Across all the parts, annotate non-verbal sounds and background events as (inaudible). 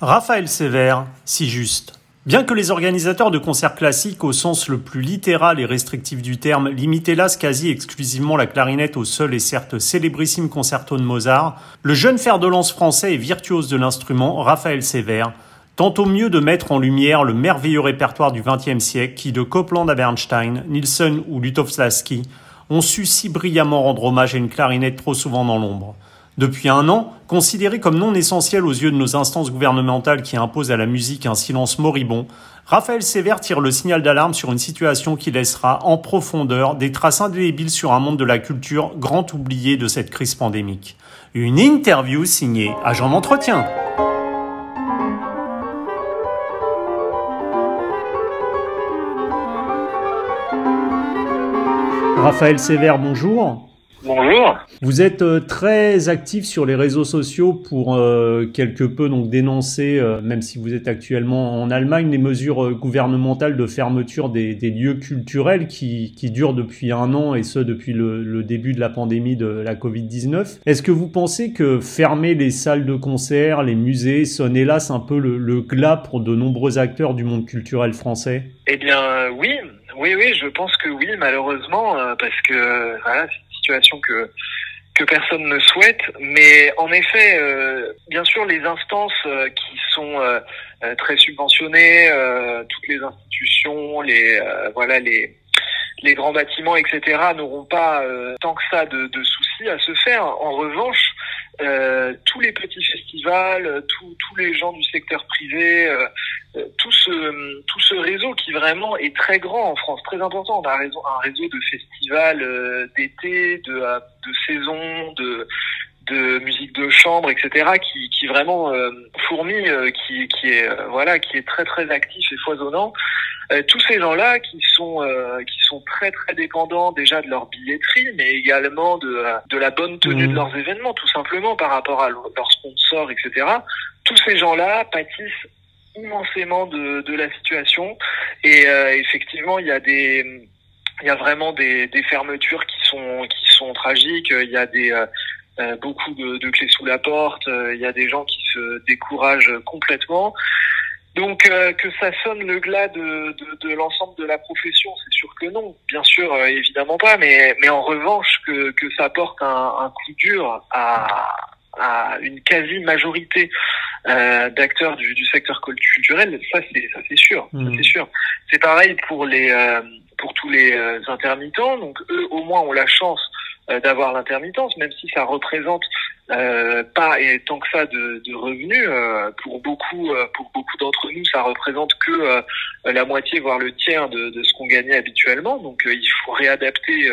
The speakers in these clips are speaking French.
Raphaël Sévère, si juste. Bien que les organisateurs de concerts classiques au sens le plus littéral et restrictif du terme limitent hélas quasi exclusivement la clarinette au seul et certes célébrissime concerto de Mozart, le jeune fer de lance français et virtuose de l'instrument, Raphaël Sévère, tente au mieux de mettre en lumière le merveilleux répertoire du XXe siècle qui, de Copland à Bernstein, Nielsen ou Lutovsky, ont su si brillamment rendre hommage à une clarinette trop souvent dans l'ombre. Depuis un an, considéré comme non essentiel aux yeux de nos instances gouvernementales qui imposent à la musique un silence moribond, Raphaël Sévère tire le signal d'alarme sur une situation qui laissera en profondeur des traces indélébiles sur un monde de la culture grand oublié de cette crise pandémique. Une interview signée Agent d'entretien. Raphaël Sévère, bonjour. Bonjour. Vous êtes euh, très actif sur les réseaux sociaux pour euh, quelque peu donc dénoncer, euh, même si vous êtes actuellement en Allemagne, les mesures gouvernementales de fermeture des, lieux culturels qui, durent depuis un an et ce depuis le, début de la pandémie de la Covid-19. Est-ce que vous pensez que fermer les salles de concert, les musées, sonne hélas un peu le, le glas pour de nombreux acteurs du monde culturel français? Eh bien oui, oui, oui, je pense que oui, malheureusement, parce que voilà, que personne ne souhaite, mais en effet, euh, bien sûr, les instances euh, qui sont euh, très subventionnées, toutes les institutions, les voilà les les grands bâtiments, etc., n'auront pas tant que ça de, soucis à se faire. En revanche, euh, tous les petits festivals, euh, tous, tous les gens du secteur privé, euh, tout ce tout ce réseau qui vraiment est très grand en France, très important. On a un réseau, un réseau de festivals d'été, de, de saison, de de musique de chambre, etc., qui, qui vraiment euh, fourmille, euh, qui, qui est euh, voilà, qui est très très actif et foisonnant. tous ces gens-là qui sont qui sont très très dépendants déjà de leur billetterie, mais également de de la bonne tenue de mmh. leurs événements, tout simplement par rapport à leurs sponsors, etc. Tous ces gens-là pâtissent immensément de, de la situation et effectivement il y a des il y a vraiment des, des fermetures qui sont qui sont tragiques il y a des euh, beaucoup de, de, clés sous la porte, euh, il y a des gens qui se découragent complètement. Donc euh, que ça sonne le glas de, de, de l'ensemble de la profession, c'est sûr que non, bien sûr, évidemment pas, mais, mais en revanche que, que ça porte un, un coup dur à, à une quasi-majorité euh, d'acteurs du, du, secteur culturel, ça c'est ça c'est sûr, mmh. c'est sûr. C'est pareil pour les pour tous les intermittents, donc eux au moins ont la chance d'avoir l'intermittence, même si ça représente euh, pas et tant que ça de, de revenus. Euh, pour beaucoup, pour beaucoup d'entre nous, ça représente que la moitié, voire le tiers de, de ce qu'on gagnait habituellement. Donc, il faut réadapter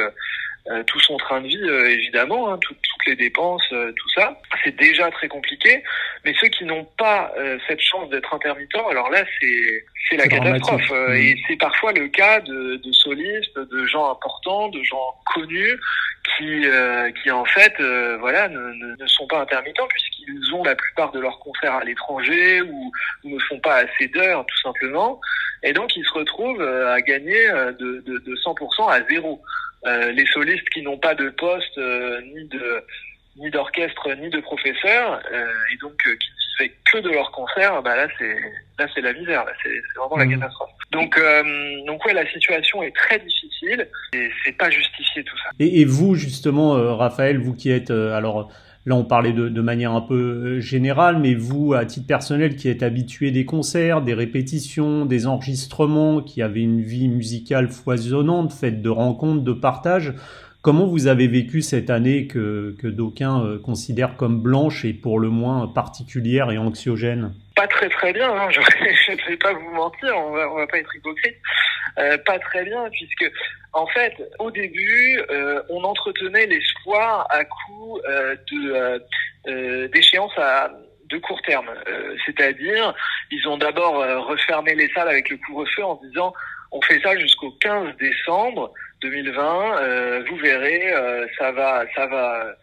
euh, tout son train de vie, euh, évidemment, hein, toutes les dépenses, euh, tout ça. C'est déjà très compliqué. Mais ceux qui n'ont pas cette chance d'être intermittents, alors là, c'est c'est la catastrophe. Mmh. Et c'est parfois le cas de, de, solistes, de gens importants, de gens connus qui qui en fait, voilà, ne, ne, sont pas intermittents puisqu'ils ont la plupart de leurs concerts à l'étranger ou, ou, ne font pas assez d'heures, tout simplement. Et donc, ils se retrouvent à gagner de, de, de 100% à zéro. Euh, les solistes qui n'ont pas de poste euh, ni de ni d'orchestre ni de professeur euh, et donc qui ne fait que de leurs concerts, bah là c'est là c'est la misère, c'est vraiment la mmh. catastrophe. Donc donc ouais la situation est très difficile et c'est pas justifié tout ça. Et, et vous justement Raphaël, vous qui êtes alors Là, on parlait de, de, manière un peu euh, générale, mais vous, à titre personnel, qui êtes habitué des concerts, des répétitions, des enregistrements, qui avez une vie musicale foisonnante, faite de rencontres, de partages, comment vous avez vécu cette année que, que d'aucuns euh, considèrent comme blanche et pour le moins particulière et anxiogène? Pas très très bien, hein. (laughs) je ne vais pas vous mentir, on va, pas être hypocrite. Euh, pas très bien, puisque en fait, au début, euh, on entretenait l'espoir à coup euh, de d'échéances à de court terme, c'est-à-dire ils ont d'abord refermé les salles avec le couvre-feu en disant on fait ça jusqu'au 15 décembre 2020, vous verrez, ça va, ça va,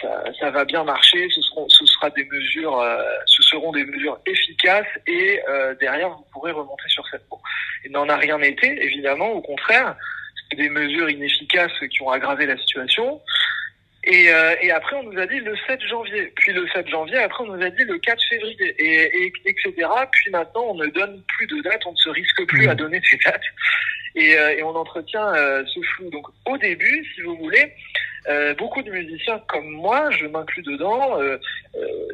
ça, ça, va bien marcher. Ce seront, ce sera des mesures, ce seront des mesures efficaces et derrière vous pourrez remonter sur cette peau. Il n'en a rien été, évidemment, au contraire, c'est des mesures inefficaces qui ont aggravé la situation. Et, euh, et, après, on nous a dit le 7 janvier. Puis le 7 janvier, après, on nous a dit le 4 février, et, et etc. Puis maintenant, on ne donne plus de date, on ne se risque plus mmh. à donner ces dates. Et, euh, et on entretient euh, ce flou. Donc au début, si vous voulez, euh, beaucoup de musiciens comme moi, je m'inclus dedans,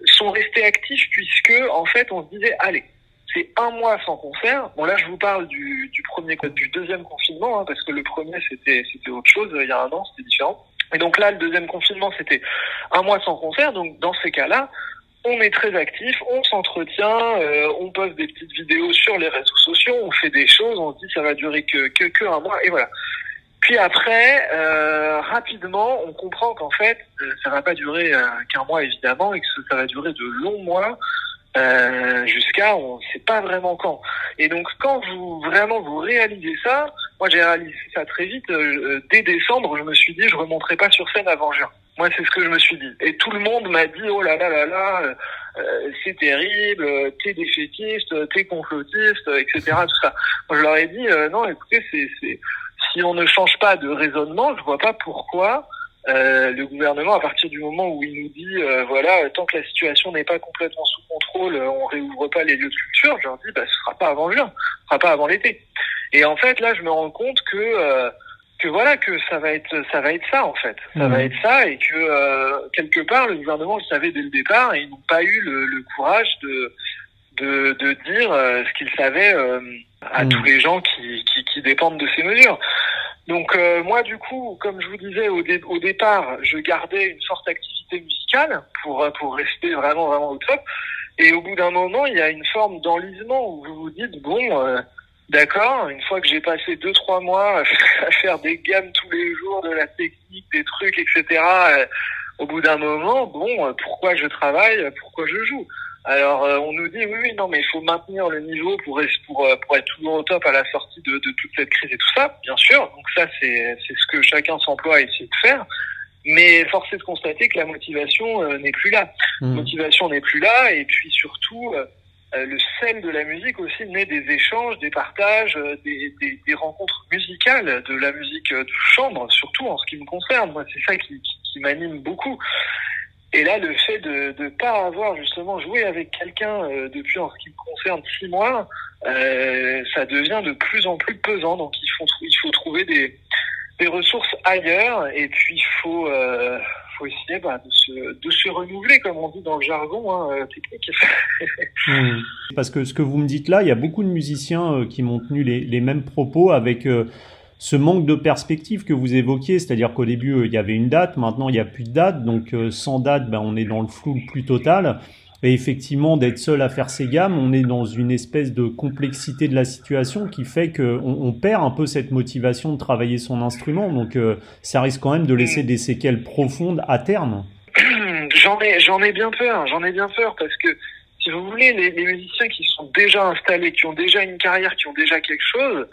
sont restés actifs puisque en fait, on se disait, allez, c'est un mois sans concert. Bon là, je vous parle du, du premier, du deuxième confinement, hein, parce que le premier c'était c'était autre chose. Il y a un an, c'était différent. Et donc là, le deuxième confinement, c'était un mois sans concert. Donc dans ces cas-là, on est très actif, on s'entretient, euh, on poste des petites vidéos sur les réseaux sociaux, on fait des choses, on se dit ça va durer que que, un mois et voilà. Puis après, euh, rapidement, on comprend qu'en fait, euh, ça va pas durer qu'un mois évidemment, et que ça va durer de longs mois euh, jusqu'à on sait pas vraiment quand. Et donc quand vous vraiment vous réalisez ça, moi j'ai réalisé ça très vite. Euh, dès décembre, je me suis dit je remonterai pas sur scène avant juin. Moi c'est ce que je me suis dit. Et tout le monde m'a dit oh là là là là, euh, c'est terrible, t'es défaitiste, t'es complotiste, etc. Tout ça. Moi je leur ai dit non écoutez c'est si on ne change pas de raisonnement, je vois pas pourquoi euh, le gouvernement, à partir du moment où il nous dit, euh, voilà, tant que la situation n'est pas complètement sous contrôle, euh, on réouvre pas les lieux de culture, je leur dis, bah, ce sera pas avant juin, ce sera pas avant l'été. Et en fait, là, je me rends compte que que voilà que ça va être ça va être ça en fait ça va être ça et que quelque part le gouvernement le savait dès le départ et ils n'ont pas eu le, le, courage de de, de dire ce qu'ils savaient à mmh. tous les gens qui, qui, qui dépendent de ces mesures donc euh, moi du coup, comme je vous disais au, au, départ, je gardais une forte activité musicale pour euh, pour rester vraiment vraiment au top. Et au bout d'un moment, il y a une forme d'enlisement où vous vous dites bon, euh, d'accord, une fois que j'ai passé deux trois mois à faire des gammes tous les jours, de la technique, des trucs, etc. au bout d'un moment, bon, pourquoi je travaille, pourquoi je joue? Alors euh, on nous dit oui, oui, non, mais il faut maintenir le niveau pour pour euh, pour être toujours au top à la sortie de, de toute cette crise et tout ça, bien sûr. Donc ça c'est c'est ce que chacun s'emploie à essayer de faire. Mais force est de constater que la motivation euh, n'est plus là. La mmh. motivation n'est plus là et puis surtout le sel de la musique aussi naît des échanges, des partages, des, des, rencontres musicales, de la musique de chambre, surtout en ce qui me concerne. Moi, c'est ça qui, m'anime beaucoup. Et là, le fait de ne pas avoir justement joué avec quelqu'un euh, depuis, en ce qui me concerne, six mois, euh, ça devient de plus en plus pesant. Donc, il faut, trouver des, ressources ailleurs et puis il faut, euh, faut essayer bah, de, se, renouveler, comme on dit dans le jargon hein, euh, technique. (laughs) Mmh. Parce que ce que vous me dites là, il y a beaucoup de musiciens euh, qui m'ont tenu les, les mêmes propos avec ce manque de perspective que vous évoquiez, c'est-à-dire qu'au début euh, il y avait une date, maintenant il n'y a plus de date, donc euh, sans date, ben, on est dans le flou le plus total. Et effectivement, d'être seul à faire ses gammes, on est dans une espèce de complexité de la situation qui fait qu'on on perd un peu cette motivation de travailler son instrument. Donc, euh, ça risque quand même de laisser des séquelles profondes à terme. (clears throat) J'en ai, j'en ai bien peur. J'en ai bien peur parce que, si vous voulez, les, musiciens qui sont déjà installés, qui ont déjà une carrière, qui ont déjà quelque chose,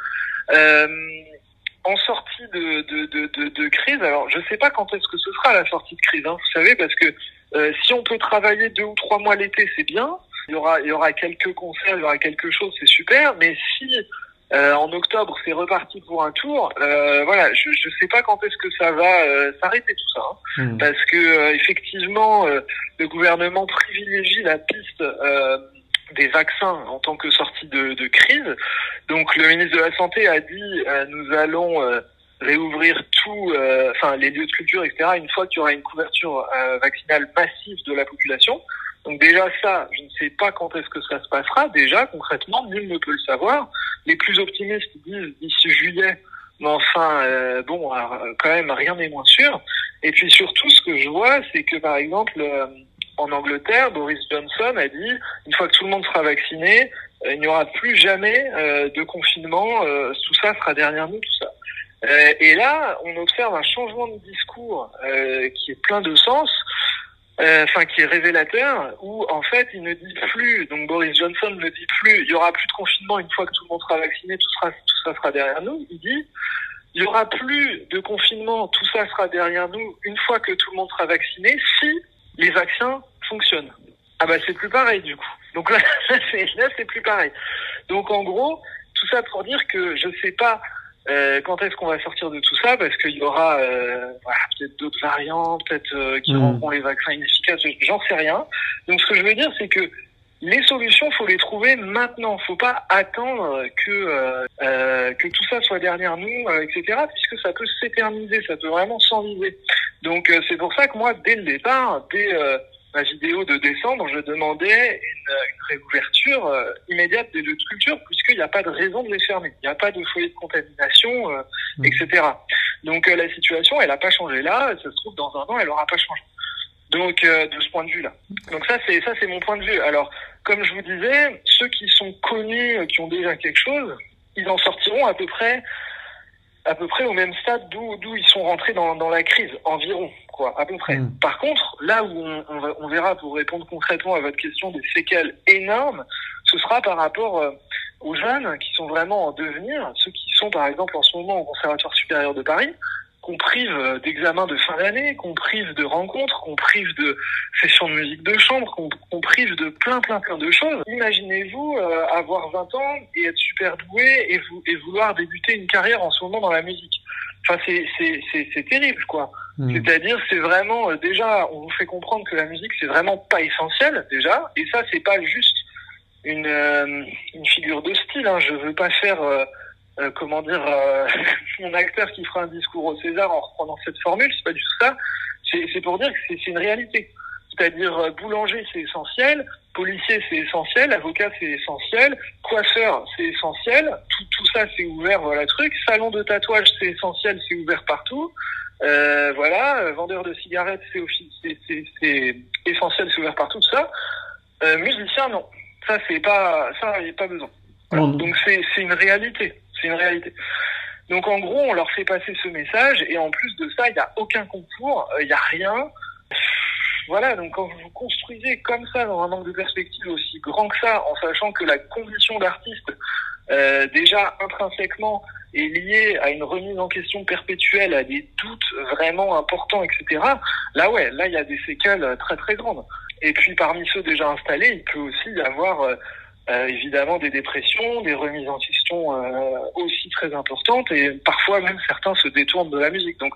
euh, en sortie de, crise, alors je ne sais pas quand est-ce que ce sera la sortie de crise, hein, vous savez, parce que euh, si on peut travailler deux ou trois mois l'été, c'est bien. Il y aura, il y aura quelques concerts, il y aura quelque chose, c'est super. Mais si euh, en octobre c'est reparti pour un tour, euh, voilà, je ne sais pas quand est-ce que ça va euh, s'arrêter tout ça, hein. mmh. parce que euh, effectivement le gouvernement privilégie la piste des vaccins en tant que sortie de, de, crise. Donc le ministre de la Santé a dit euh, nous allons euh, réouvrir tout, euh, enfin les lieux de culture, etc. Une fois qu'il y aura une couverture vaccinale massive de la population. Donc déjà ça, je ne sais pas quand est-ce que ça se passera. Déjà concrètement, nul ne peut le savoir. Les plus optimistes disent d'ici juillet. Mais enfin, bon, quand même, rien n'est moins sûr. Et puis surtout, ce que je vois, c'est que par exemple, en Angleterre, Boris Johnson a dit, une fois que tout le monde sera vacciné, euh, il n'y aura plus jamais euh, de confinement, euh, tout ça sera derrière nous, tout ça. Et là, on observe un changement de discours qui est plein de sens, enfin qui est révélateur, où en fait il ne dit plus, donc Boris Johnson ne dit plus, il y aura plus de confinement une fois que tout le monde sera vacciné, tout, sera, tout ça sera derrière nous. Il dit, il y aura plus de confinement, tout ça sera derrière nous une fois que tout le monde sera vacciné, si les vaccins fonctionnent. Ah bah c'est plus pareil du coup. Donc là, (laughs) là c'est plus pareil. Donc en gros, tout ça pour dire que je sais pas Euh, quand est-ce qu'on va sortir de tout ça? Parce qu'il y aura euh, voilà, peut-être d'autres variants, peut-être euh, qui Mm. rendront les vaccins inefficaces. J'en sais rien. Donc ce que je veux dire, c'est que les solutions, faut les trouver maintenant. Faut pas attendre que euh, euh, que tout ça soit derrière nous, euh, etc. Puisque ça peut s'éterniser, ça peut vraiment s'enliser. Donc euh, c'est pour ça que moi, dès le départ, dès euh, ma vidéo de décembre, je demandais une, une réouverture euh, immédiate des lieux de culture, puisqu'il n'y a pas de raison de les fermer. Il n'y a pas de foyer de contamination, euh, Mm. etc. Donc euh, la situation, elle n'a pas changé là. Ça se trouve dans un an, elle n'aura pas changé. Donc euh, de ce point de vue-là. Donc ça, c'est ça, c'est mon point de vue. Alors, comme je vous disais, ceux qui sont connus, euh, qui ont déjà quelque chose, ils en sortiront à peu près à peu près au même stade d'où d'où ils sont rentrés dans, dans la crise, environ, quoi, à peu près. Mm. Par contre, là où on, on, va- on verra, pour répondre concrètement à votre question, des séquelles énormes, ce sera par rapport euh, aux jeunes qui sont vraiment en devenir, ceux qui sont par exemple en ce moment au Conservatoire supérieur de Paris, qu'on prive d'examens de fin d'année, qu'on prive de rencontres, qu'on prive de sessions de musique de chambre, qu'on prive de plein plein plein de choses. Imaginez-vous euh, avoir 20 ans et être super doué et, vouloir débuter une carrière en ce moment dans la musique. Enfin, c'est terrible, quoi. Mm. C'est-à-dire, c'est vraiment euh, déjà, on vous fait comprendre que la musique c'est vraiment pas essentiel déjà, et ça c'est pas juste une euh, une figure de style. Hein. Je veux pas faire euh, comment dire euh, (laughs) mon acteur qui fera un discours au César en reprenant cette formule. C'est pas du tout ça. C'est pour dire que c'est une réalité. C'est-à-dire euh, boulanger c'est essentiel, policier c'est essentiel, avocat c'est essentiel, coiffeur c'est essentiel. Tout tout ça c'est ouvert voilà truc. Salon de tatouage c'est essentiel, c'est ouvert partout. Euh, voilà, euh, vendeur de cigarettes, c'est essentiel, c'est ouvert partout, tout ça. Euh, musicien, non. Ça, c'est pas, ça, il n'y a pas besoin. Donc, c'est c'est une réalité. C'est une réalité. Donc, en gros, on leur fait passer ce message, et en plus de ça, il n'y a aucun concours, euh, il n'y a rien. Voilà, donc quand vous vous construisez comme ça, dans un manque de perspective aussi grand que ça, en sachant que la condition d'artiste, euh, déjà intrinsèquement, est liée à une remise en question perpétuelle, à des doutes vraiment importants, etc. Là, ouais, là, il y a des séquelles euh, très très grandes. Et puis, parmi ceux déjà installés, il peut aussi y avoir euh, euh, évidemment des dépressions, des remises en question euh, aussi très importantes, et parfois même certains se détournent de la musique. Donc,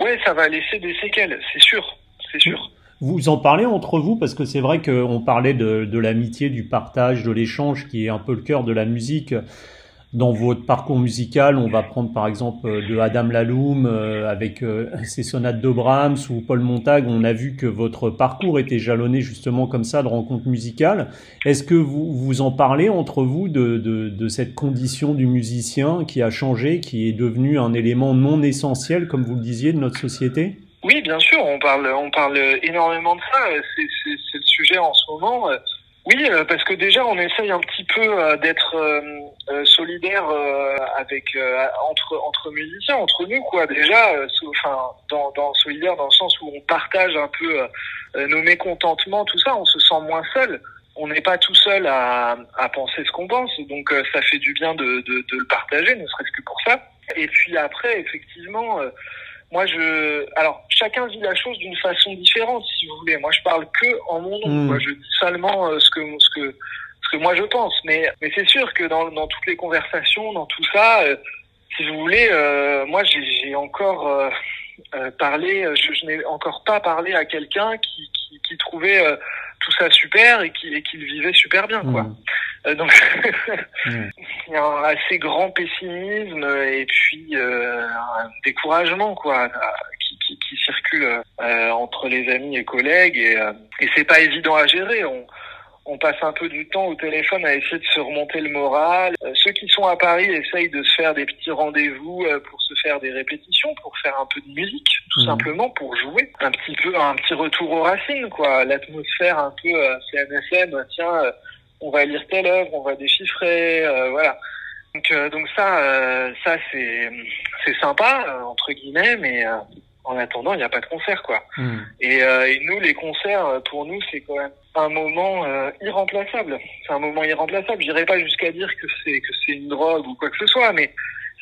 ouais, ça va laisser des séquelles, c'est sûr, c'est sûr. Vous en parlez entre vous parce que c'est vrai qu'on parlait de, de l'amitié, du partage, de l'échange qui est un peu le cœur de la musique. Dans votre parcours musical, on va prendre par exemple euh, de Adam Laloum euh, avec euh, ses sonates de Brahms ou Paul Montag. On a vu que votre parcours était jalonné justement comme ça de rencontres musicales. Est-ce que vous vous en parlez entre vous de, de, de cette condition du musicien qui a changé, qui est devenu un élément non essentiel, comme vous le disiez, de notre société? Oui, bien sûr, on parle, on parle énormément de ça. C'est, le sujet en ce moment. Oui, euh, parce que déjà, on essaye un petit peu euh, d'être euh, euh, solidaire euh, avec euh, entre entre musiciens, entre nous, quoi. Déjà, enfin, dans, dans solidaire dans le sens où on partage un peu nos mécontentements, tout ça, on se sent moins seul. On n'est pas tout seul à, à penser ce qu'on pense, donc ça fait du bien de, de, de le partager, ne serait-ce que pour ça. Et puis après, effectivement. Moi, je, alors chacun vit la chose d'une façon différente, si vous voulez. Moi, je parle que en mon nom. Mm. Quoi. Je dis seulement euh, ce que ce que ce que moi je pense. Mais mais c'est sûr que dans dans toutes les conversations, dans tout ça, euh, si vous voulez, euh, moi j'ai j'ai encore euh, euh, parlé, je, je n'ai encore pas parlé à quelqu'un qui, qui qui trouvait euh, tout ça super et qui et qui le vivait super bien, quoi. Mmh. Euh, donc (laughs) Mmh. (laughs) il y a un assez grand pessimisme et puis euh, un découragement quoi qui, qui, qui circule euh, entre les amis et collègues et, euh, et c'est pas évident à gérer. On, on passe un peu du temps au téléphone à essayer de se remonter le moral. Euh, ceux qui sont à Paris essayent de se faire des petits rendez-vous euh, pour se faire des répétitions, pour faire un peu de musique, tout Mhm. simplement pour jouer. Un petit peu un petit retour aux racines quoi, l'atmosphère un peu euh, CNSM, tiens euh, on va lire telle œuvre, on va déchiffrer, euh, voilà. Donc, euh, donc ça, euh, ça c'est c'est sympa euh, entre guillemets, mais euh, en attendant, il n'y a pas de concert quoi. Mmh. Et, euh, et nous, les concerts, pour nous, c'est quand même un moment euh, irremplaçable. C'est un moment irremplaçable. J'irai pas jusqu'à dire que c'est que c'est une drogue ou quoi que ce soit, mais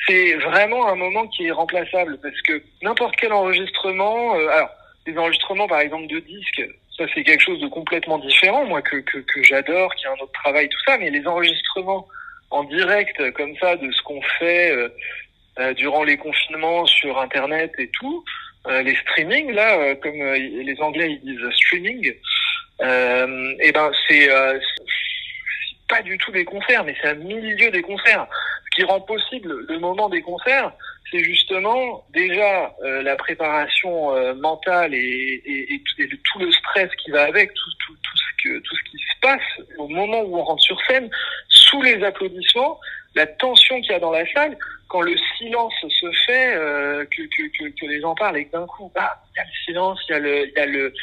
c'est vraiment un moment qui est irremplaçable parce que n'importe quel enregistrement, euh, alors les enregistrements par exemple de disques, ça c'est quelque chose de complètement différent, moi que que, que j'adore, qui a un autre travail, tout ça, mais les enregistrements en direct comme ça de ce qu'on fait. euh, durant les confinements sur Internet et tout, les streamings là, comme les Anglais ils disent streaming, et eh ben c'est pas du tout des concerts, mais c'est un milieu des concerts. Ce qui rend possible le moment des concerts, c'est justement déjà euh, la préparation euh, mentale et, et, et, tout le stress qui va avec, tout, tout, tout, ce que, tout ce qui se passe au moment où on rentre sur scène, sous les applaudissements, la tension qu'il y a dans la salle, quand le silence se fait, euh, que, que, que, les gens parlent et que d'un coup, bah, il y a le silence, il y a le, y a le,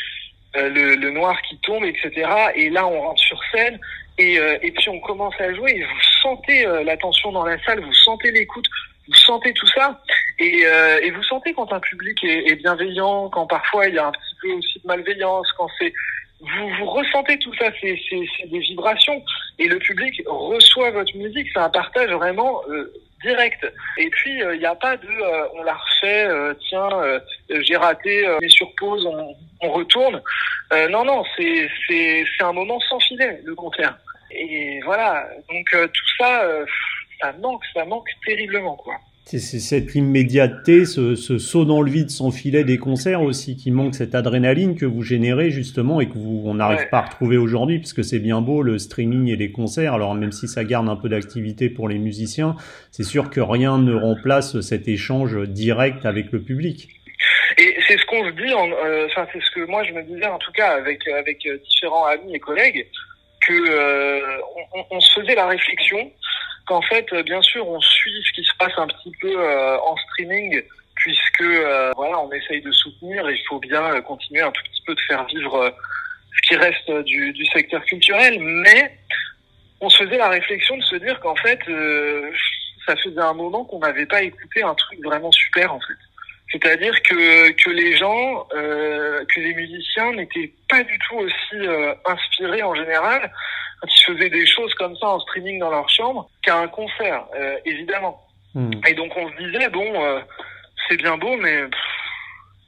le, le, noir qui tombe, etc. Et là, on rentre sur scène et, et puis on commence à jouer et vous sentez la tension dans la salle, vous sentez l'écoute, vous sentez tout ça et, euh, et vous sentez quand un public est, est, bienveillant, quand parfois il y a un petit peu aussi de malveillance, quand c'est vous, vous ressentez tout ça, c'est des vibrations et le public reçoit votre musique, c'est un partage vraiment euh, direct. Et puis euh, il n'y a pas de euh, on la refait, tiens j'ai raté, mais sur pause, on, on retourne. non non, c'est un moment sans filet le concert. Et voilà, donc tout ça ça manque, ça manque terriblement, quoi. C'est cette immédiateté, ce, ce, saut dans le vide sans filet des concerts aussi qui manque cette adrénaline que vous générez justement et que vous on n'arrive pas à retrouver aujourd'hui puisque c'est bien beau le streaming et les concerts. Alors même si ça garde un peu d'activité pour les musiciens, c'est sûr que rien ne remplace cet échange direct avec le public. Et c'est ce qu'on se dit, euh, enfin c'est ce que moi je me disais en tout cas avec avec euh, différents amis et collègues que euh, on, on, se faisait la réflexion qu'en fait, euh, bien sûr, on suit ce qui se passe un petit peu euh, en streaming, puisque euh, voilà, on essaye de soutenir. Et il faut bien continuer un tout petit peu de faire vivre ce qui reste du, du, secteur culturel, mais on se faisait la réflexion de se dire qu'en fait, ça faisait un moment qu'on n'avait pas écouté un truc vraiment super en fait. C'est-à-dire que, que les gens, euh, que les musiciens n'étaient pas du tout aussi inspirés en général ils faisaient des choses comme ça en streaming dans leur chambre qu'à un concert, euh, évidemment. Hmm. Et donc on se disait bon, euh, c'est bien beau, mais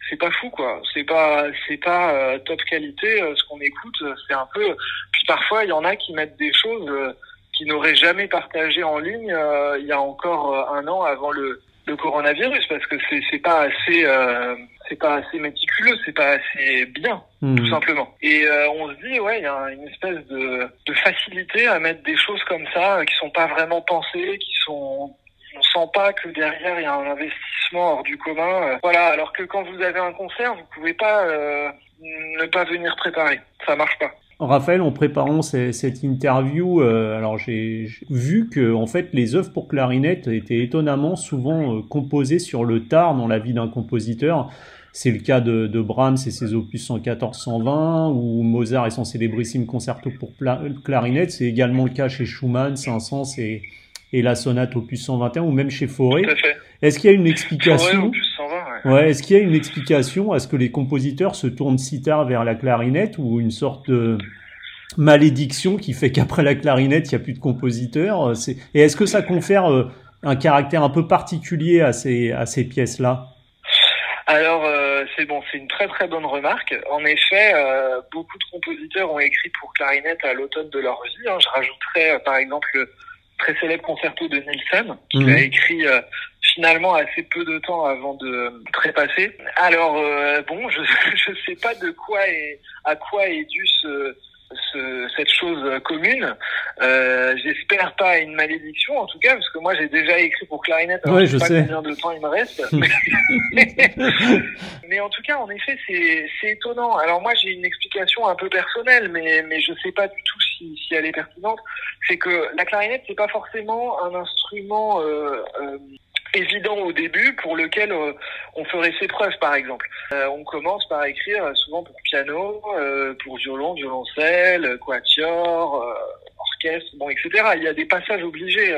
c'est pas fou quoi. C'est pas c'est pas euh, top qualité ce qu'on écoute. C'est un peu. Puis parfois il y en a qui mettent des choses qu'ils n'auraient jamais partagées en ligne il y a encore un an avant le le coronavirus parce que c'est c'est pas assez euh, c'est pas assez méticuleux, c'est pas assez bien hmm. tout simplement. Et euh, on se dit ouais, il y a une espèce de de facilité à mettre des choses comme ça qui sont pas vraiment pensées, qui sont on sent pas que derrière il y a un investissement hors du commun. Voilà, alors que quand vous avez un concert, vous pouvez pas euh, ne pas venir préparer. Ça marche pas. Raphaël, en préparant cette interview, euh, alors j'ai vu que en fait les œuvres pour clarinette étaient étonnamment souvent euh, composées sur le tard dans la vie d'un compositeur. C'est le cas de, de, Brahms et ses opus 114-120, ou Mozart et son célébrissime concerto pour clarinette. C'est également le cas chez Schumann, Saint-Saëns et, et la sonate opus 121, ou même chez Fauré. Est-ce qu'il y a une explication Ouais, est-ce qu'il y a une explication à ce que les compositeurs se tournent si tard vers la clarinette ou une sorte de malédiction qui fait qu'après la clarinette, il n'y a plus de compositeurs Et est-ce que ça confère euh, un caractère un peu particulier à ces, à ces pièces-là? Alors euh, c'est bon, c'est une très très bonne remarque. En effet, euh, beaucoup de compositeurs ont écrit pour clarinette à l'automne de leur vie. Hein. Je rajouterais par exemple le très célèbre concerto de Nielsen, qu'il mhm. a écrit finalement assez peu de temps avant de trépasser. Alors euh, bon, je (laughs) je sais pas de quoi est à quoi est dû ce, ce cette chose commune. Euh, J'espère pas une malédiction en tout cas parce que moi j'ai déjà écrit pour clarinette. Oui, je, sais, sais. combien de temps il me reste. (laughs) mais en tout cas, en effet, c'est c'est étonnant. Alors moi j'ai une explication un peu personnelle, mais mais je sais pas du tout si si elle est pertinente. C'est que la clarinette c'est pas forcément un instrument euh, euh évident au début pour lequel euh, on ferait ses preuves par exemple. Euh, on commence par écrire euh, souvent pour piano, pour violon, violoncelle, quatuor, orchestre, bon etc. Il y a des passages obligés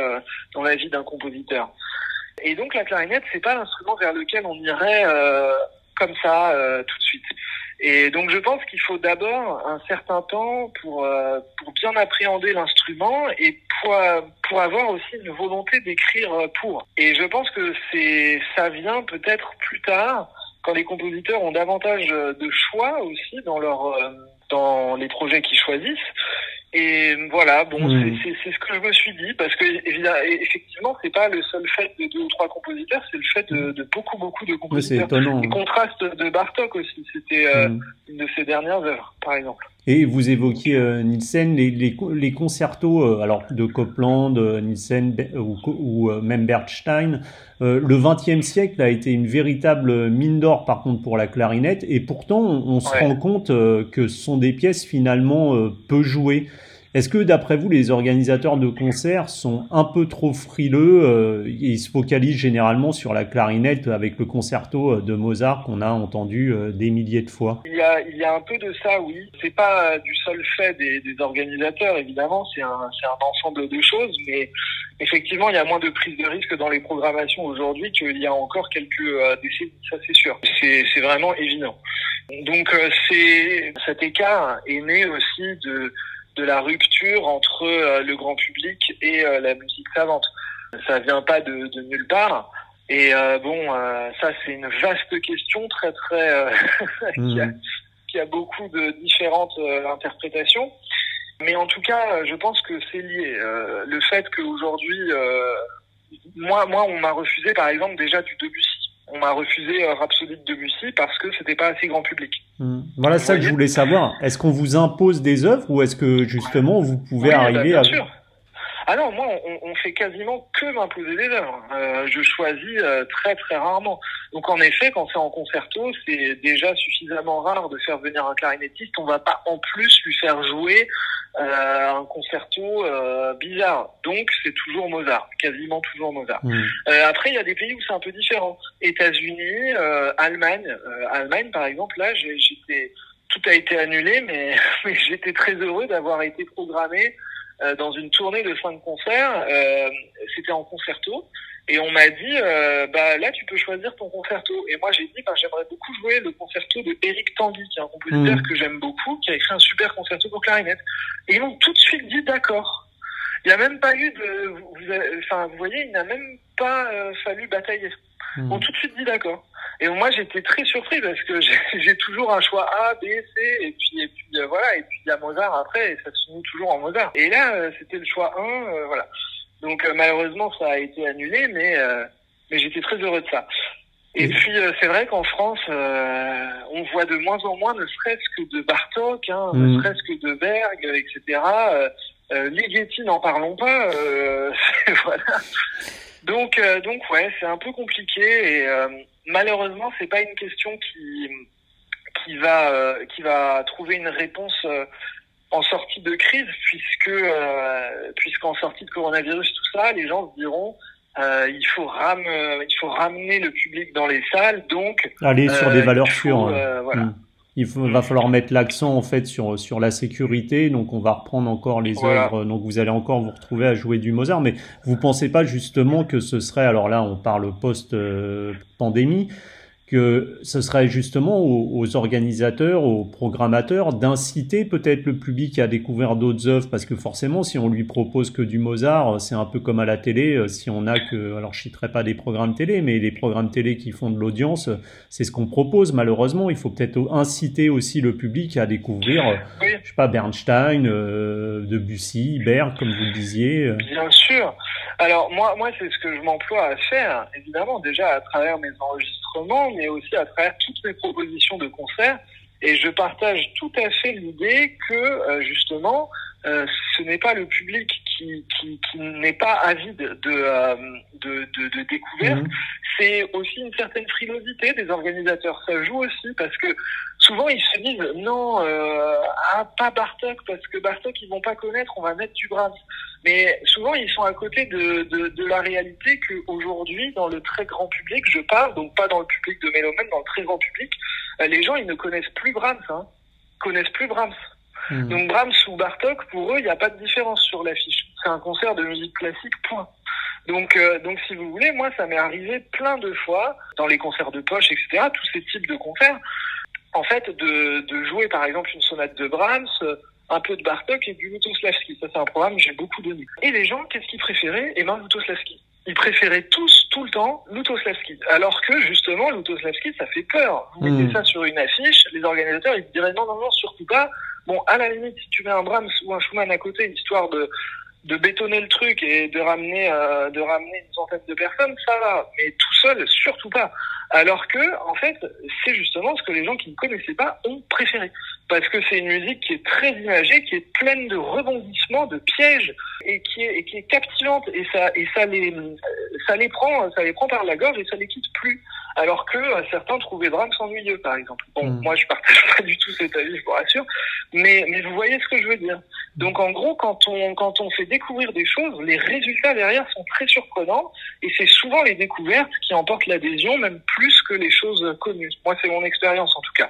dans la vie d'un compositeur. Et donc la clarinette c'est pas l'instrument vers lequel on irait comme ça tout de suite. Et donc je pense qu'il faut d'abord un certain temps pour euh, pour bien appréhender l'instrument et pour pour avoir aussi une volonté d'écrire pour. Et je pense que c'est ça vient peut-être plus tard quand les compositeurs ont davantage de choix aussi dans leur euh, dans les projets qu'ils choisissent. Et voilà, bon, Hmm. c'est c'est ce que je me suis dit, parce que effectivement, c'est pas le seul fait de deux ou trois compositeurs, c'est le fait de, de beaucoup, beaucoup de Ouais, c'est compositeurs. étonnant. Les contrastes de Bartok aussi, c'était euh, Mm. une de ses dernières œuvres, par exemple. Et vous évoquiez euh, Nielsen, les, les, les concertos euh, alors de Copland, euh, Nielsen ou, ou euh, même Bernstein. Euh, le XXe siècle a été une véritable mine d'or par contre pour la clarinette et pourtant on, on se Ouais. rend compte euh, que ce sont des pièces finalement euh, peu jouées. Est-ce que d'après vous les organisateurs de concerts sont un peu trop frileux euh, Ils se focalisent généralement sur la clarinette avec le concerto euh, de Mozart qu'on a entendu euh, des milliers de fois? Il y a, il y a un peu de ça, oui. C'est pas euh, du seul fait des, des organisateurs, évidemment. C'est un, un ensemble de choses, mais effectivement, il y a moins de prise de risque dans les programmations aujourd'hui qu'il y a encore quelques décennies. Ça, c'est sûr. C'est, vraiment évident. Donc, c'est cet écart est né aussi de de la rupture entre euh, le grand public et euh, la musique savante. Ça vient pas de, de nulle part. Et euh, bon, ça c'est une vaste question très très euh, (laughs) qui, a, qui a beaucoup de différentes interprétations. Mais en tout cas, je pense que c'est lié. Le fait qu'aujourd'hui, moi, moi, on m'a refusé par exemple déjà du Debussy. On m'a refusé Rhapsody de Debussy parce que c'était pas assez grand public. Hmm. Voilà ça que je voulais savoir. Est-ce qu'on vous impose des œuvres ou est-ce que justement vous pouvez Oui, bah, arriver bien à... sûr. Ah non, moi, on, on fait quasiment que m'imposer des œuvres. Euh, je choisis euh, très très rarement. Donc en effet, quand c'est en concerto, c'est déjà suffisamment rare de faire venir un clarinettiste. On va pas en plus lui faire jouer euh, un concerto euh, bizarre. Donc c'est toujours Mozart, quasiment toujours Mozart. Hmm. Euh, après, il y a des pays où c'est un peu différent. États-Unis, euh, Allemagne. Euh, Allemagne, par exemple, là, j'ai- j'étais, tout a été annulé, mais, (laughs) mais j'étais très heureux d'avoir été programmé euh, dans une tournée de cinq concerts. Euh, C'était en concerto. Et on m'a dit, euh, bah là, tu peux choisir ton concerto. Et moi, j'ai dit, bah, j'aimerais beaucoup jouer le concerto de Eric Tandy, qui est un compositeur Mhm. que j'aime beaucoup, qui a écrit un super concerto pour clarinette. Et ils m'ont tout de suite dit d'accord. Il n'y a même pas eu de, vous, vous avez- enfin, vous voyez, il n'a même pas euh, fallu batailler. Hmm. m'ont tout de suite dit d'accord. Et moi, j'étais très surpris parce que (laughs) j'ai toujours un choix A, B, C, et puis, et puis euh, voilà, et puis il y a Mozart après, et ça se finit toujours en Mozart. Et là, euh, c'était le choix 1, euh, voilà. Donc malheureusement, ça a été annulé, mais mais j'étais très heureux de ça. Et puis c'est vrai qu'en France, on voit de moins en moins, ne serait-ce que de Bartok, hein, Mhm. ne serait-ce que de Berg, etc. Euh, Ligeti, n'en parlons pas. (laughs) Voilà. Donc euh, donc ouais, c'est un peu compliqué et euh, malheureusement, c'est pas une question qui qui va euh, qui va trouver une réponse euh, en sortie de crise puisque euh, puisqu'en sortie de coronavirus tout ça, les gens se diront euh, il faut ram il faut ramener le public dans les salles donc Aller sur des valeurs faut, sûres. voilà. Hmm. Il faut- va falloir mettre l'accent en fait sur sur la sécurité. Donc on va reprendre encore les Voilà. œuvres. Donc vous allez encore vous retrouver à jouer du Mozart. Mais vous pensez pas justement que ce serait alors là on parle post euh, pandémie que ce serait justement aux, aux organisateurs, aux programmateurs d'inciter peut-être le public à découvrir d'autres œuvres parce que forcément si on lui propose que du Mozart, c'est un peu comme à la télé, euh, si on a que alors je citerai pas des programmes télé mais les programmes télé qui font de l'audience, c'est ce qu'on propose malheureusement, il faut peut-être inciter aussi le public à découvrir euh, Oui, je sais pas Bernstein, euh, Debussy, Berg comme vous le disiez. euh. bien sûr. Alors moi moi c'est ce que je m'emploie à faire évidemment déjà à travers mes enregistrements mais aussi à travers toutes mes propositions de concerts. Et je partage tout à fait l'idée que euh, justement euh, ce n'est pas le public qui, qui, qui n'est pas avide de, euh, de, de, de découverte, Mhm. c'est aussi une certaine frilosité des organisateurs. Ça joue aussi parce que souvent ils se disent non, euh, ah, pas Bartok parce que Bartok ils vont pas connaître, on va mettre du Brahms. Mais souvent ils sont à côté de, de, de la réalité que aujourd'hui dans le très grand public, je parle donc pas dans le public de Mélomène, dans le très grand public, euh, les gens ils ne connaissent plus Brahms, hein, connaissent plus Brahms. Mhm. Donc Brahms ou Bartok, pour eux, il n'y a pas de différence sur l'affiche. C'est un concert de musique classique, point. Donc, euh, donc si vous voulez, moi, ça m'est arrivé plein de fois, dans les concerts de poche, etc., tous ces types de concerts, en fait, de, de jouer, par exemple, une sonate de Brahms, un peu de Bartok et du Lutoslavski. Ça, c'est un programme que j'ai beaucoup donné. Et les gens, qu'est-ce qu'ils préféraient? Eh ben, Lutoslavski. Ils préféraient tous, tout le temps, Lutoslavski. Alors que, justement, Lutoslavski, ça fait peur. Vous mettez ça sur une affiche, les organisateurs, ils diraient non, non, non, surtout pas, Bon, à la limite, si tu mets un Brahms ou un Schumann à côté, histoire de de bétonner le truc et de ramener euh, de ramener une centaine de personnes, ça va. Mais tout seul, surtout pas. Alors que, en fait, c'est justement ce que les gens qui ne connaissaient pas ont préféré. Parce que c'est une musique qui est très imagée, qui est pleine de rebondissements, de pièges, et qui est, et qui est captivante. Et ça, et ça les, ça les prend, ça les prend par la gorge et ça les quitte plus. Alors que euh, certains trouvaient Brahms ennuyeux, par exemple. Bon, mm. moi, je partage (laughs) pas du tout cet avis, je vous rassure. Mais, mais vous voyez ce que je veux dire. Donc, en gros, quand on, quand on fait découvrir des choses, les résultats derrière sont très surprenants. Et c'est souvent les découvertes qui emportent l'adhésion, même plus que les choses connues. Moi, c'est mon expérience en tout cas.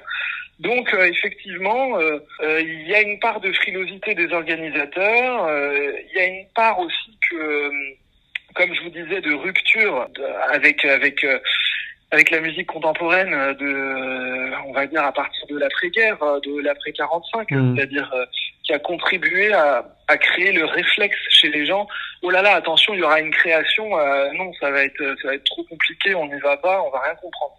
Donc, euh, effectivement, euh, euh, il y a une part de frilosité des organisateurs. il y a une part aussi que, comme je vous disais, de rupture avec avec avec la musique contemporaine de, on va dire à partir de l'après-guerre, de l'après 45, mmh. c'est-à-dire qui a contribué à, à, créer le réflexe chez les gens. Oh là là, attention, il y aura une création. Euh, non, ça va être, ça va être trop compliqué. On n'y va pas. On va rien comprendre.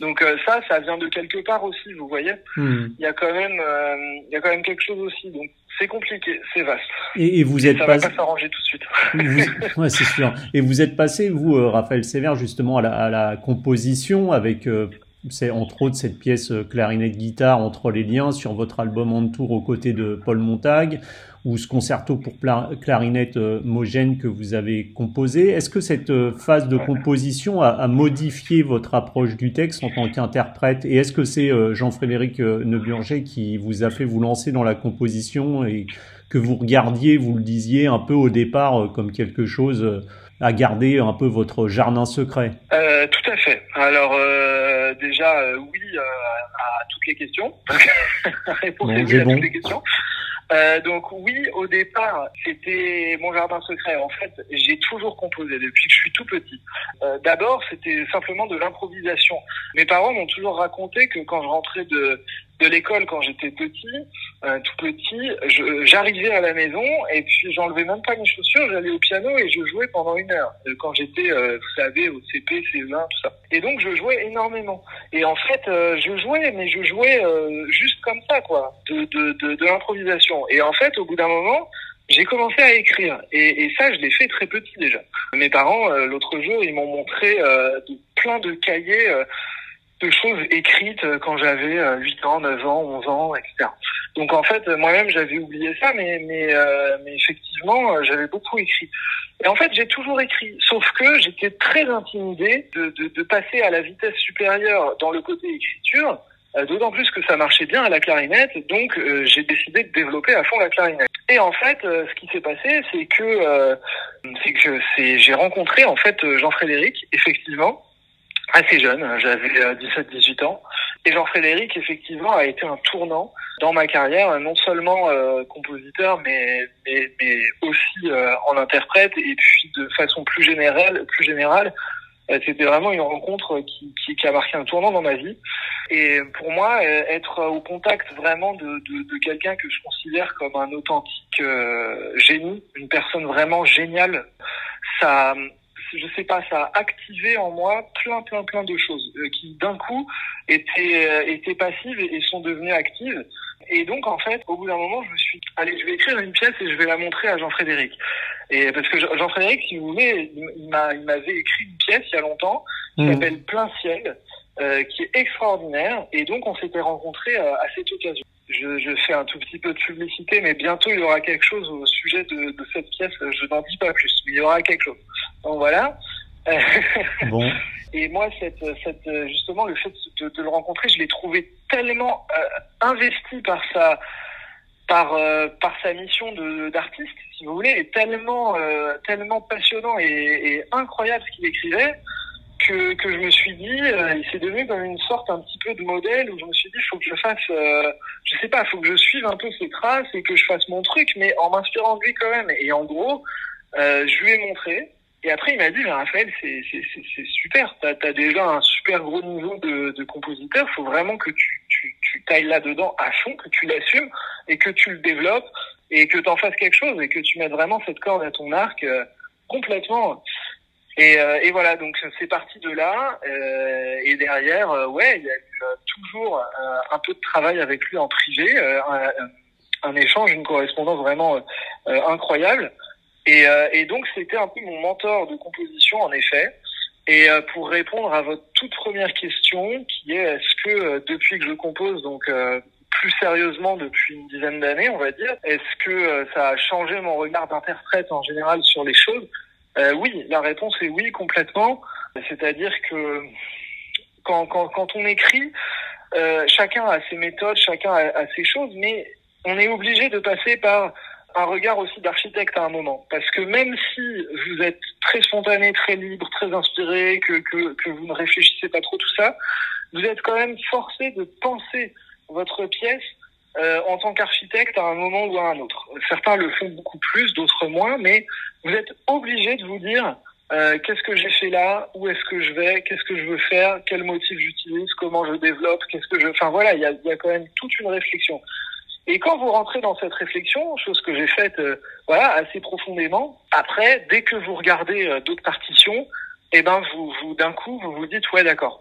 Donc euh, ça, ça vient de quelque part aussi, vous voyez. Hmm. Il y a quand même, euh, il y a quand même quelque chose aussi. Donc c'est compliqué, c'est vaste. Et, et vous êtes ça pas... va pas s'arranger tout de suite. vous... (laughs) ouais, c'est sûr. Et vous êtes passé, vous, Raphaël Sévère, justement à la, à la composition avec c'est entre autres cette pièce euh, clarinette guitare entre les liens sur votre album En Tour aux côtés de Paul Montag ou ce concerto pour clarinette euh, Mogène que vous avez composé. Est-ce que cette euh, phase de composition a, modifié votre approche du texte en tant qu'interprète? Et est-ce que c'est Jean-Frédéric Neuburger qui vous a fait vous lancer dans la composition et que vous regardiez, vous le disiez un peu au départ comme quelque chose à garder un peu votre jardin secret? Euh, Tout à fait. Alors euh, déjà, euh, oui euh, à toutes les questions. Répondez oui à toutes les questions. Euh, donc oui, au départ, c'était mon jardin secret. En fait, j'ai toujours composé depuis que je suis tout petit. Euh, D'abord, c'était simplement de l'improvisation. Mes parents m'ont toujours raconté que quand je rentrais de de l'école quand j'étais petit, euh, tout petit, j'arrivais à la maison et puis j'enlevais même pas mes chaussures, j'allais au piano et je jouais pendant une heure. Euh, quand j'étais, euh, vous savez, au CP, C20, tout ça. Et donc je jouais énormément. Et en fait, je jouais, mais je jouais juste comme ça, quoi, de, de, de, de l'improvisation. Et en fait, au bout d'un moment, j'ai commencé à écrire et, et ça je l'ai fait très petit déjà. Mes parents l'autre jour ils m'ont montré plein de cahiers de choses écrites euh, quand j'avais 8 euh, ans, 9 ans, 11 ans, etc. Donc en fait, moi-même, j'avais oublié ça, mais mais, euh, mais effectivement, j'avais beaucoup écrit. Et en fait, j'ai toujours écrit, sauf que j'étais très intimidé de, de, de, passer à la vitesse supérieure dans le côté écriture, d'autant plus que ça marchait bien à la clarinette, donc j'ai décidé de développer à fond la clarinette. Et en fait, ce qui s'est passé, c'est que c'est que c'est j'ai rencontré en fait Jean-Frédéric, effectivement, assez jeune, hein, j'avais 17-18 euh, ans. Et Jean-Frédéric, effectivement, a été un tournant dans ma carrière, non seulement euh, compositeur, mais, mais, mais aussi euh, en interprète, et puis de façon plus générale, plus générale, c'était vraiment une rencontre qui, qui, qui, a marqué un tournant dans ma vie. Et pour moi, être au contact vraiment de, de, de quelqu'un que je considère comme un authentique génie, une personne vraiment géniale, ça je sais pas, ça a activé en moi plein, plein, plein de choses euh, qui d'un coup étaient, euh, étaient passives et, sont devenues actives. Et donc, en fait, au bout d'un moment, je me suis allez, je vais écrire une pièce et je vais la montrer à Jean-Frédéric. Et parce que Jean-Frédéric, si vous voulez, il m'avait écrit une pièce il y a longtemps qui mmh. s'appelle Plein ciel, euh, qui est extraordinaire. Et donc, on s'était rencontrés à cette occasion. Je, je, fais un tout petit peu de publicité, mais bientôt il y aura quelque chose au sujet de, de cette pièce. Je n'en dis pas plus, mais il y aura quelque chose. Donc voilà. (laughs) Bon. Et moi, cette, cette, justement, le fait de, de le rencontrer, je l'ai trouvé tellement euh, investi par sa, par, euh, par sa mission de, d'artiste, si vous voulez, et tellement, euh, tellement passionnant et, et, incroyable ce qu'il écrivait que, je me suis dit, euh, il s'est devenu comme une sorte un petit peu de modèle où je me suis dit, il faut que je fasse, euh, je sais pas, il faut que je suive un peu ses traces et que je fasse mon truc, mais en m'inspirant de lui quand même. Et en gros, euh, je lui ai montré. Et après, il m'a dit, Raphaël, c'est, c'est, c'est, super. T'as, as déjà un super gros niveau de, de compositeur. Faut vraiment que tu, tu, tu tailles là-dedans à fond, que tu l'assumes et que tu le développes et que tu en fasses quelque chose et que tu mettes vraiment cette corde à ton arc euh, complètement. Et, euh, et, voilà, donc c'est parti de là. Euh, et derrière, euh, ouais, il y a eu toujours un peu de travail avec lui en privé. un échange, une correspondance vraiment incroyable. Et, et donc c'était un peu mon mentor de composition en effet. Et pour répondre à votre toute première question, qui est est-ce que depuis que je compose, donc plus sérieusement depuis une dizaine d'années, on va dire, est-ce que ça a changé mon regard d'interprète en général sur les choses? Euh, Oui, la réponse est oui complètement. C'est-à-dire que quand, quand, quand on écrit, euh, chacun a ses méthodes, chacun a, ses choses, mais on est obligé de passer par un regard aussi d'architecte à un moment. Parce que même si vous êtes très spontané, très libre, très inspiré, que, que, que vous ne réfléchissez pas trop tout ça, vous êtes quand même forcé de penser votre pièce euh, en tant qu'architecte à un moment ou à un autre. Certains le font beaucoup plus, d'autres moins, mais vous êtes obligé de vous dire euh, qu'est-ce que j'ai fait là, où est-ce que je vais, qu'est-ce que je veux faire, quel motif j'utilise, comment je développe, qu'est-ce que je... Enfin voilà, il y a, y a, quand même toute une réflexion. Et quand vous rentrez dans cette réflexion, chose que j'ai faite euh, voilà assez profondément, après, dès que vous regardez euh, d'autres partitions, eh ben vous, vous d'un coup vous vous dites ouais d'accord.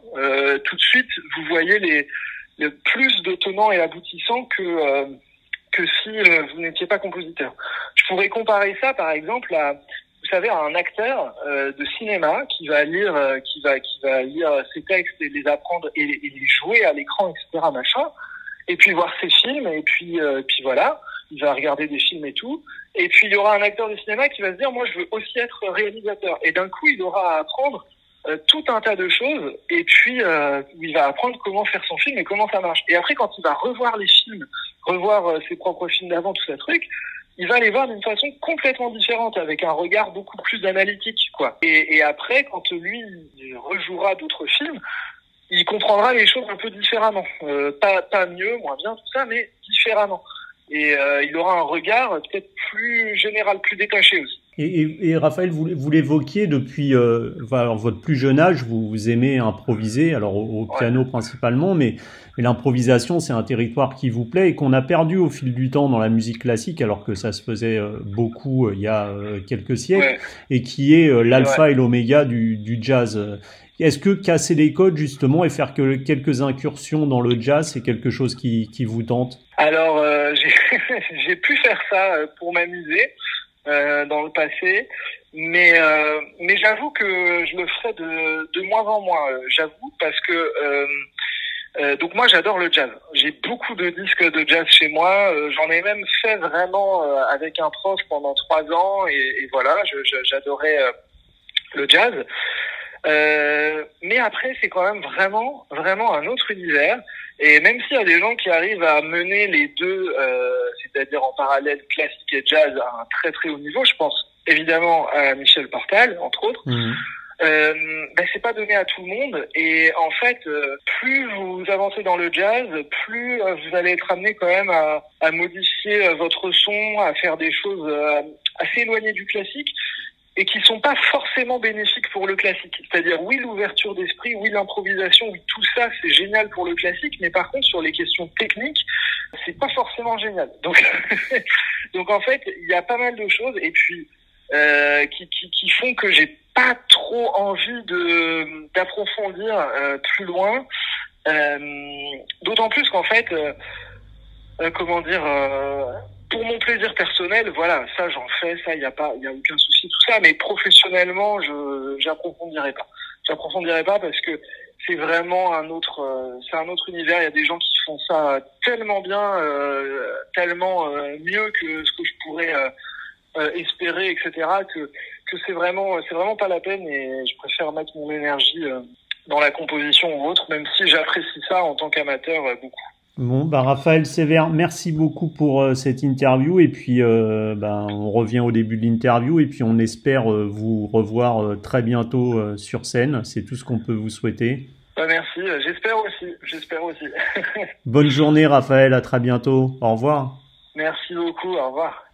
tout de suite vous voyez les le plus de tenants et aboutissants que euh, que si euh, vous n'étiez pas compositeur. Je pourrais comparer ça, par exemple, à vous savez, à un acteur euh, de cinéma qui va lire, qui va qui va lire ses textes et les apprendre et, et les jouer à l'écran, etc. Machin, et puis voir ses films et puis puis voilà, il va regarder des films et tout. Et puis il y aura un acteur de cinéma qui va se dire, moi je veux aussi être réalisateur. Et d'un coup, il aura à apprendre euh, tout un tas de choses et puis euh, il va apprendre comment faire son film et comment ça marche. Et après, quand il va revoir les films, revoir euh, ses propres films d'avant, tout ce truc, il va les voir d'une façon complètement différente, avec un regard beaucoup plus analytique, quoi. Et, et après, quand lui il rejouera d'autres films, il comprendra les choses un peu différemment, euh, pas pas mieux, moins bien, tout ça, mais différemment. Et il aura un regard peut-être plus général, plus détaché aussi. Et, et, Raphaël, vous, vous l'évoquiez depuis euh, votre plus jeune âge, vous, vous aimez improviser, alors au, piano principalement, mais, mais l'improvisation, c'est un territoire qui vous plaît et qu'on a perdu au fil du temps dans la musique classique, alors que ça se faisait euh, beaucoup euh, il y a euh, quelques siècles, et qui est l'alpha et l'oméga du, du, jazz. Est-ce que casser les codes justement et faire que quelques incursions dans le jazz, c'est quelque chose qui, qui vous tente? Alors, (laughs) j'ai pu faire ça pour m'amuser. Euh, dans le passé, mais euh, mais j'avoue que je le ferai de de moins en moins. Euh, j'avoue parce que euh, donc moi j'adore le jazz. J'ai beaucoup de disques de jazz chez moi. J'en ai même fait vraiment avec un prof pendant trois ans et, et voilà, j'adorais le jazz. Euh, mais après, c'est quand même vraiment, vraiment un autre univers. Et même s'il y a des gens qui arrivent à mener les deux, euh, c'est-à-dire en parallèle classique et jazz à un très très haut niveau, je pense évidemment à Michel Portal, entre autres. Mmh. Euh, ben c'est pas donné à tout le monde et en fait euh, plus vous avancez dans le jazz plus euh, vous allez être amené quand même à, à modifier votre son à faire des choses assez éloignées du classique et qui sont pas forcément bénéfiques pour le classique. C'est-à-dire, oui, l'ouverture d'esprit, oui, l'improvisation, oui, tout ça, c'est génial pour le classique, mais par contre, sur les questions techniques, c'est pas forcément génial. Donc, (laughs) donc en fait, il y a pas mal de choses, et puis, euh, qui, qui, qui, font que j'ai pas trop envie de d'approfondir euh, plus loin. Euh, D'autant plus qu'en fait, euh, euh, comment dire pour mon plaisir personnel, voilà, ça j'en fais, ça il y a pas, il y a aucun souci tout ça. Mais professionnellement, je j'approfondirai pas. J'approfondirai pas parce que c'est vraiment un autre, euh, c'est un autre univers. Il y a des gens qui font ça tellement bien, euh, tellement euh, mieux que ce que je pourrais espérer, etc. Que que c'est vraiment, c'est vraiment pas la peine et je préfère mettre mon énergie dans la composition ou autre, même si j'apprécie ça en tant qu'amateur beaucoup. Bon, bah Raphaël Sévère, merci beaucoup pour euh, cette interview et puis euh, bah, on revient au début de l'interview et puis on espère euh, vous revoir très bientôt sur scène. C'est tout ce qu'on peut vous souhaiter. Bah, merci, j'espère aussi, j'espère aussi. (laughs) Bonne journée Raphaël, à très bientôt. Au revoir. Merci beaucoup, au revoir.